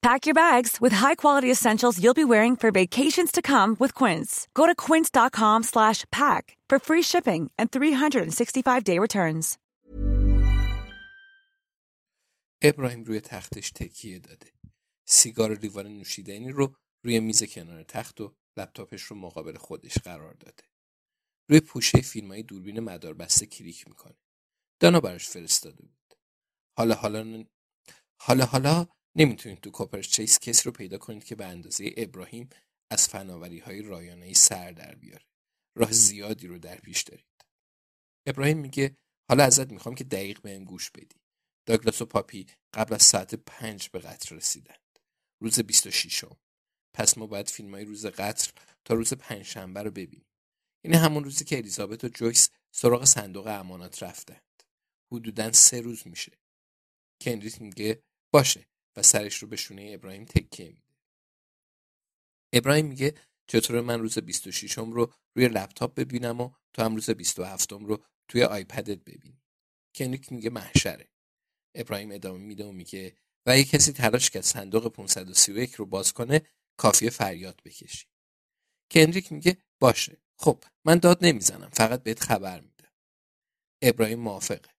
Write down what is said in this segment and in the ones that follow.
Pack your bags with high-quality essentials you'll be wearing for vacations to come with Quince. Go to quince.com slash pack for free shipping and 365-day returns. ابراهیم روی تختش تکیه داده. سیگار لیوان نوشیدنی رو روی میز کنار تخت و لپتاپش رو مقابل خودش قرار داده. روی پوشه فیلم های دوربین مداربسته کلیک می‌کنه. دانا براش فرستاده بود. حالا حالا حالا حالا نمی‌تونید تو کوپرچیس چیس کسی رو پیدا کنید که به اندازه ابراهیم از فناوری های رایانه سر در بیاره. راه زیادی رو در پیش دارید. ابراهیم میگه حالا ازت می‌خوام که دقیق بهم گوش بدی. داگلاس و پاپی قبل از ساعت پنج به قطر رسیدند. روز 26 م. پس ما باید فیلم های روز قطر تا روز پنجشنبه رو ببینیم. این همون روزی که الیزابت و جویس سراغ صندوق امانات رفتند. حدودا سه روز میشه. کندریت میگه باشه و سرش رو به شونه ابراهیم تکیه میده. ابراهیم میگه چطور من روز 26 م رو روی لپتاپ ببینم و تو هم روز 27 م رو توی آیپدت ببینی. کندریک میگه محشره. ابراهیم ادامه میده و میگه و اگه کسی تلاش کرد صندوق 531 رو باز کنه کافیه فریاد بکشی. کندریک میگه باشه خب من داد نمی‌زنم فقط بهت خبر میدم. ابراهیم موافقه.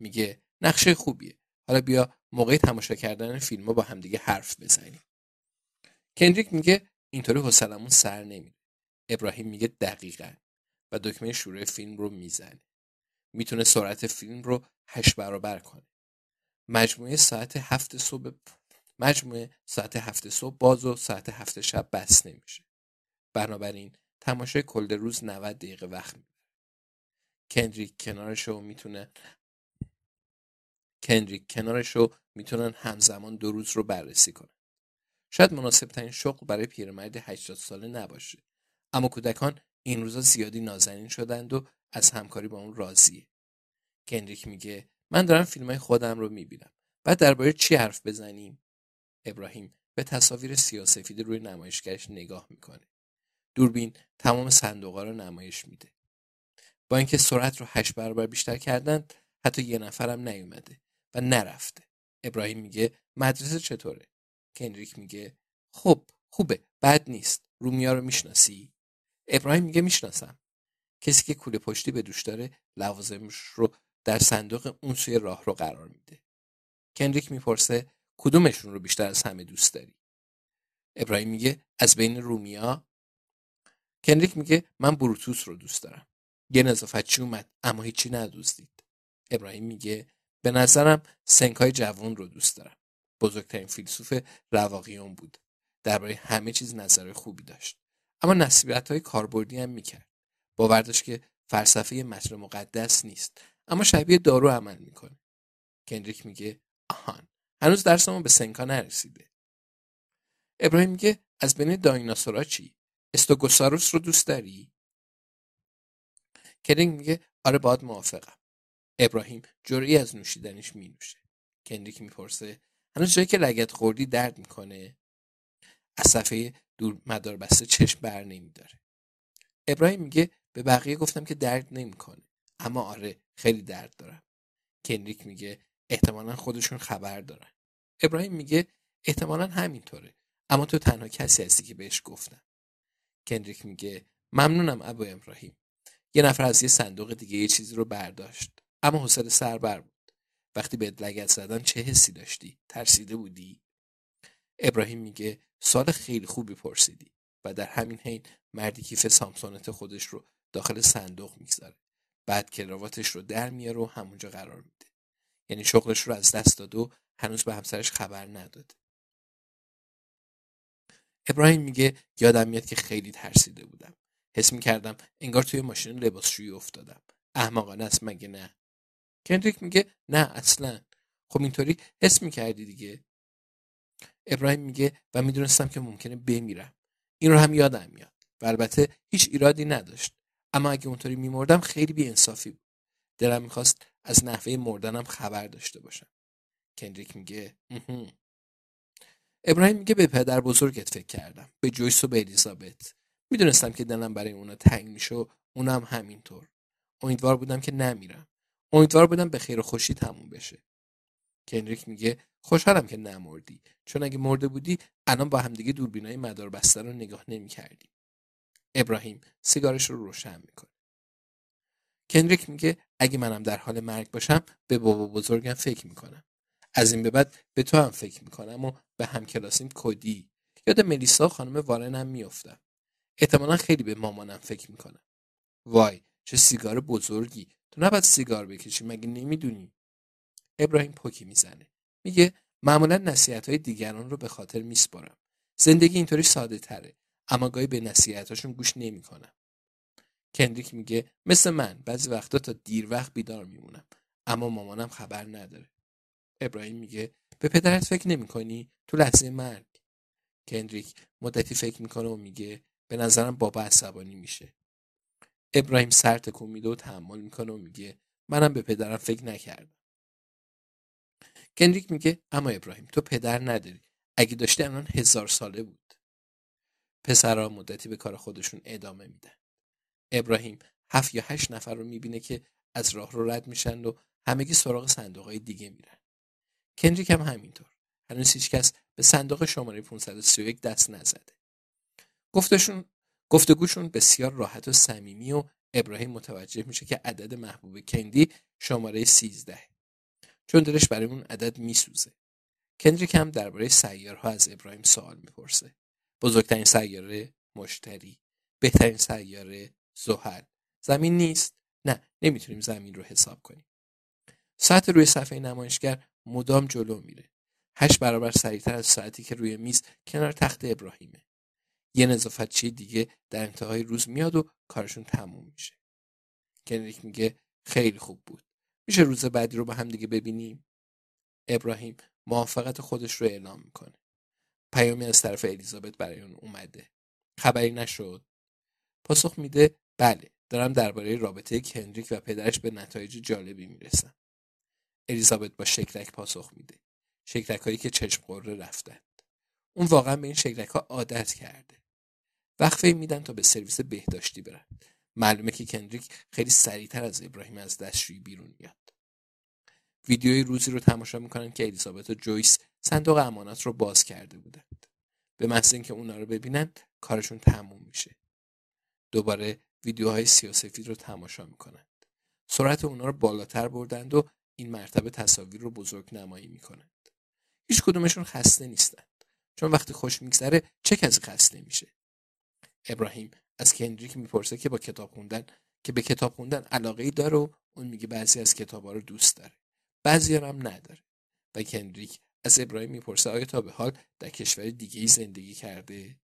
میگه نقشه خوبیه. حالا بیا موقع تماشا کردن فیلم ها با همدیگه حرف بزنیم. کندریک میگه اینطوری حوصلمون سر نمیره. ابراهیم میگه دقیقا و دکمه شروع فیلم رو می‌زنه. می‌تونه سرعت فیلم رو هشت برابر کنه. مجموعه ساعت هفت صبح مجموعه ساعت هفت صبح باز و ساعت هفت شب بس نمیشه. بنابراین تماشای کل روز 90 دقیقه وقت می‌بره. کندریک کنارشو می‌تونه کندریک کنارشو می‌تونن همزمان دو روز رو بررسی کنن. شاید مناسب ترین شغل برای پیرمرد 80 ساله نباشه. اما کودکان این روزا زیادی نازنین شدند و از همکاری با اون راضیه. کندریک میگه من دارم فیلم های خودم رو می‌بینم. بعد درباره چی حرف بزنیم؟ ابراهیم به تصاویر سیاسفید روی نمایشگرش نگاه می‌کنه. دوربین تمام صندوقا رو نمایش میده. با اینکه سرعت رو هشت برابر بیشتر کردند حتی یه نفرم نیومده و نرفته. ابراهیم میگه مدرسه چطوره؟ کندریک میگه خب خوبه بد نیست. رومیا رو می‌شناسی؟ ابراهیم میگه می‌شناسم. کسی که کوله پشتی به دوش داره لوازمش رو در صندوق اون سوی راه رو قرار میده. کندریک می‌پرسه کدومشون رو بیشتر از همه دوست داری؟ ابراهیم میگه از بین رومیا کندریک میگه من بروتوس رو دوست دارم. یه نظافتچی اومد اما هیچی ندوستید. ابراهیم میگه به نظرم سنکای جوان رو دوست دارم. بزرگترین فیلسوف رواقیون بود. درباره همه چیز نظر خوبی داشت. اما نصیحت های کاربردی هم می‌کرد. باور داشت که فلسفه متن مقدس نیست اما شبیه دارو عمل می‌کنه. کندریک میگه آهان هنوز درسمون به سنکا نرسیده. ابراهیم میگه از بین دایناسورا چی؟ استوگوساروس رو دوست داری؟ کندریک میگه آره باد موافقم. ابراهیم جرعی از نوشیدنش می نوشه. کندریک می‌پرسه هنوز جایی که لگت خوردی درد می‌کنه؟ از صفحه دور مدار بسته چشم بر نمیداره. ابراهیم میگه به بقیه گفتم که درد نمی‌کنه اما آره خیلی درد دارم کندریک میگه احتمالا خودشون خبر دارن ابراهیم میگه احتمالا همینطوره اما تو تنها کسی هستی که بهش گفتم کندریک میگه ممنونم ابو ابراهیم یه نفر از یه صندوق دیگه یه چیزی رو برداشت اما حوصله سربر بود. وقتی به لگت زدن چه حسی داشتی؟ ترسیده بودی؟ ابراهیم میگه سال خیلی خوبی پرسیدی و در همین حین مردی کیف سامسونت خودش رو داخل صندوق می‌گذاره. بعد کراواتش رو در میاره و همونجا قرار میده. یعنی شغلش رو از دست داد و هنوز به همسرش خبر نداده. ابراهیم میگه یادم میاد که خیلی ترسیده بودم. حس می‌کردم انگار توی ماشین لباسشویی افتادم. احمقانه است مگه نه؟ کندریک میگه نه اصلا. خب اینطوری حس می‌کردی دیگه. ابراهیم میگه و می‌دونستم که ممکنه بمیرم. این رو هم یادم میاد و البته هیچ ایرادی نداشت. اما اگه اونطوری میمردم خیلی بیانصافی بود. دلم می‌خواست از نحوه مردنم خبر داشته باشم. کندریک میگه ابراهیم میگه به پدر بزرگت فکر کردم. به جویس و به الیزابت. می‌دونستم که دلم برای اونا تنگ میشه و اونم همینطور. امیدوار بودم که نمیرم. امیدوار بودم به خیر و خوشی تموم بشه. کنریک میگه خوشحالم که نمردی. چون اگه مرده بودی الان با همدیگه دوربینای مدار بسته رو نگاه نمی‌کردیم ابراهیم سیگارش رو روشن می‌کنه کنریک میگه اگه منم در حال مرگ باشم به بابا بزرگم فکر می‌کنم. از این به بعد به تو هم فکر می‌کنم و به همکلاسیم کدی. یاد ملیسا خانم وارنم میافتم. احتمالا خیلی به مامانم فکر می‌کنم. وای چه سیگار بزرگی. تو نباید سیگار بکشی مگه نمی‌دونی؟ ابراهیم پوکی می‌زنه. میگه معمولا نصیحت های دیگران رو به خاطر میسپارم. زندگی اینطوری ساده تره اما گاهی به نصیحتاشون گوش نمی‌کنم. کندریک میگه مثل من بعضی وقتا تا دیر وقت بیدار میمونم اما مامانم خبر نداره. ابراهیم میگه به پدرت فکر نمی‌کنی؟ تو لحظه مرگ. کندریک مدتی فکر می‌کنه و میگه به نظرم بابا عصبانی میشه. ابراهیم سر تکون میده و تحمل می‌کنه و میگه منم به پدرم فکر نکردم. کندریک میگه اما ابراهیم تو پدر نداری. اگه داشته الان هزار ساله بود. پسرها مدتی به کار خودشون ادامه میدن. ابراهیم هفت یا هشت نفر رو می‌بینه که از راه رو رد میشن و همگی سراغ صندوق های دیگه میرن. کندریک هم همینطور. هنوز هیچ کس به صندوق شماره 531 دست نزده. گفتشون گفتگوشون بسیار راحت و صمیمی و ابراهیم متوجه میشه که عدد محبوب کندی شماره 13 چون دلش برای اون عدد میسوزه. کندریک هم درباره سیارها از ابراهیم سوال می‌پرسه. بزرگترین سیاره مشتری بهترین سیاره زحل. زمین نیست؟ نه نمی‌تونیم زمین رو حساب کنیم. ساعت روی صفحه نمایشگر مدام جلو میره. هشت برابر سریعتر از ساعتی که روی میز کنار تخت ابراهیمه. یه نظافتچی دیگه در انتهای روز میاد و کارشون تموم میشه. کنریک میگه خیلی خوب بود. میشه روز بعدی رو با هم دیگه ببینیم؟ ابراهیم موافقت خودش رو اعلام می‌کنه. پیامی از طرف الیزابت برای اون اومده. خبری نشد. پاسخ میده بله دارم درباره رابطه کندریک و پدرش به نتایج جالبی می‌رسم. الیزابت با شکلک پاسخ میده. شکلک هایی که چشم قره رفتند اون واقعا به این شکلک ها عادت کرده. وقفه میدن تا به سرویس بهداشتی برن. معلومه که کندریک خیلی سریعتر از ابراهیم از دستشویی بیرون میاد. ویدیوی روزی رو تماشا می‌کنن که الیزابت و جویس صندوق امانات رو باز کرده بودند. به محض اینکه اونا رو ببینن کارشون تموم میشه. دوباره ویدیوهای سیاسفید رو تماشا می‌کنند سرعت اونا رو بالاتر بردند و این مرتبه تصاویر رو بزرگ نمایی می‌کنند. هیچ کدومشون خسته نیستند چون وقتی خوش میگذره چه کسی خسته میشه ابراهیم از کندریک می‌پرسه که با کتاب خوندن که به کتاب خوندن علاقه ای داره و اون میگه بعضی از کتابا رو دوست داره. بعضی هم نداره. و کندریک از ابراهیم می‌پرسه آیا تا به حال در کشور دیگه ای زندگی کرده؟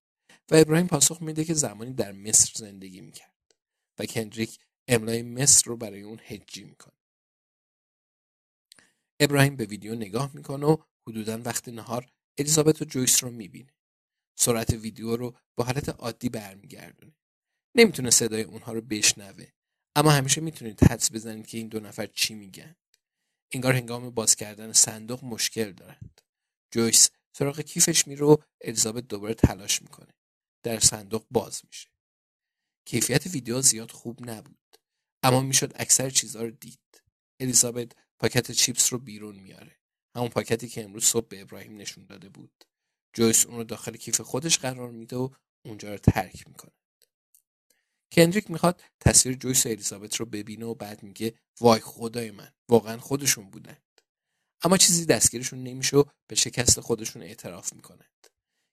و ابراهیم پاسخ میده که زمانی در مصر زندگی می‌کرد. و کندریک املای مصر رو برای اون هجی می‌کنه. ابراهیم به ویدیو نگاه می‌کنه و حدودا وقت نهار الیزابت و جویس رو می‌بینه. سرعت ویدیو رو با حالت عادی برمیگردونه. نمی‌تونه صدای اونها رو بشنوه. اما همیشه می‌تونید حدس بزنید که این دو نفر چی میگن. انگار هنگام باز کردن صندوق مشکل دارند. جویس سراغ کیفش میره و الیزابت دوباره تلاش می‌کنه. در صندوق باز میشه. کیفیت ویدیو زیاد خوب نبود. اما می‌شد اکثر چیزها رو دید. الیزابت پاکت چیپس رو بیرون میاره همون پاکتی که امروز صبح به ابراهیم نشون داده بود. جویس اون رو داخل کیف خودش قرار میده و اونجا رو ترک می‌کنه. کندریک می‌خواد تصویر جویس و الیزابت رو ببینه و بعد میگه وای خدای من واقعا خودشون بودند. اما چیزی دستگیرشون نمیشه و به شکست خودشون اعتراف می‌کنند.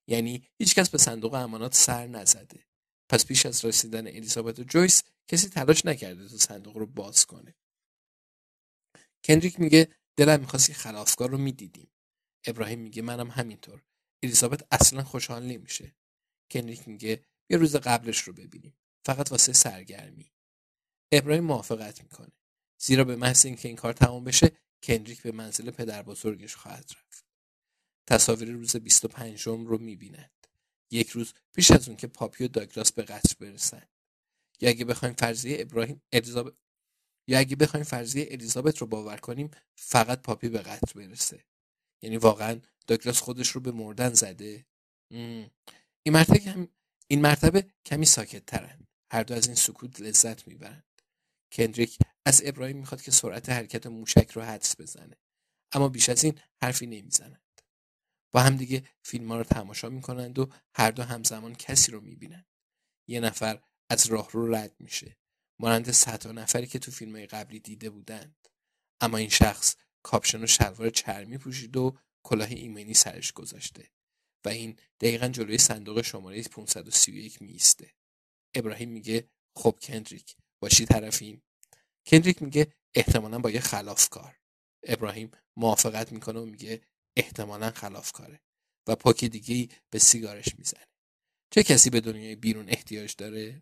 یعنی هیچکس به صندوق امانات سر نزده. پس پیش از رسیدن الیزابت و جویس کسی تلاش نکرده تا صندوق رو باز کنه. کندریک میگه دلم می‌خواست یه خلافکار رو می‌دیدیم. ابراهیم میگه منم همینطور. الیزابت اصلا خوشحال نمیشه. کندریک میگه یه روز قبلش رو ببینیم. فقط واسه سرگرمی. ابراهیم موافقت می‌کنه. زیرا به محض اینکه این کار تمام بشه کندریک به منزل پدر بزرگش خواهد رفت. تصاویر روز 25 رو می‌بیند. یک روز پیش از اون که پاپی و داگلاس به قتل برسند یا اگه بخوایم فرضیه ابراهیم الیزابت یا اگه بخوایم فرضیه الیزابت رو باور کنیم فقط پاپی به قتل برسه یعنی واقعا داگلاس خودش رو به مردن زده. این مرتبه این مرتبه کمی ساکت ترن هر دو از این سکوت لذت می‌برند. کندریک از ابراهیم می‌خواد که سرعت حرکت موشک رو حدس بزنه. اما بیش از این حرفی نمی‌زنند با هم دیگه فیلم ها رو تماشا می‌کنند و هر دو همزمان کسی رو می‌بینند. یه نفر از راه رو رد میشه. مانند صدها نفری که تو فیلم قبلی دیده بودند. اما این شخص کاپشن و شلوار چرمی پوشید و کلاه ایمنی سرش گذاشته و این دقیقا جلوی صندوق شماره 531 میسته ابراهیم میگه خب کندریک باشی طرفیم کندریک میگه احتمالا با یه خلافکار. ابراهیم موافقت می‌کنه و میگه احتمالا خلافکاره. و پاکی دیگه به سیگارش می‌زنه. چه کسی به دنیای بیرون احتیاج داره؟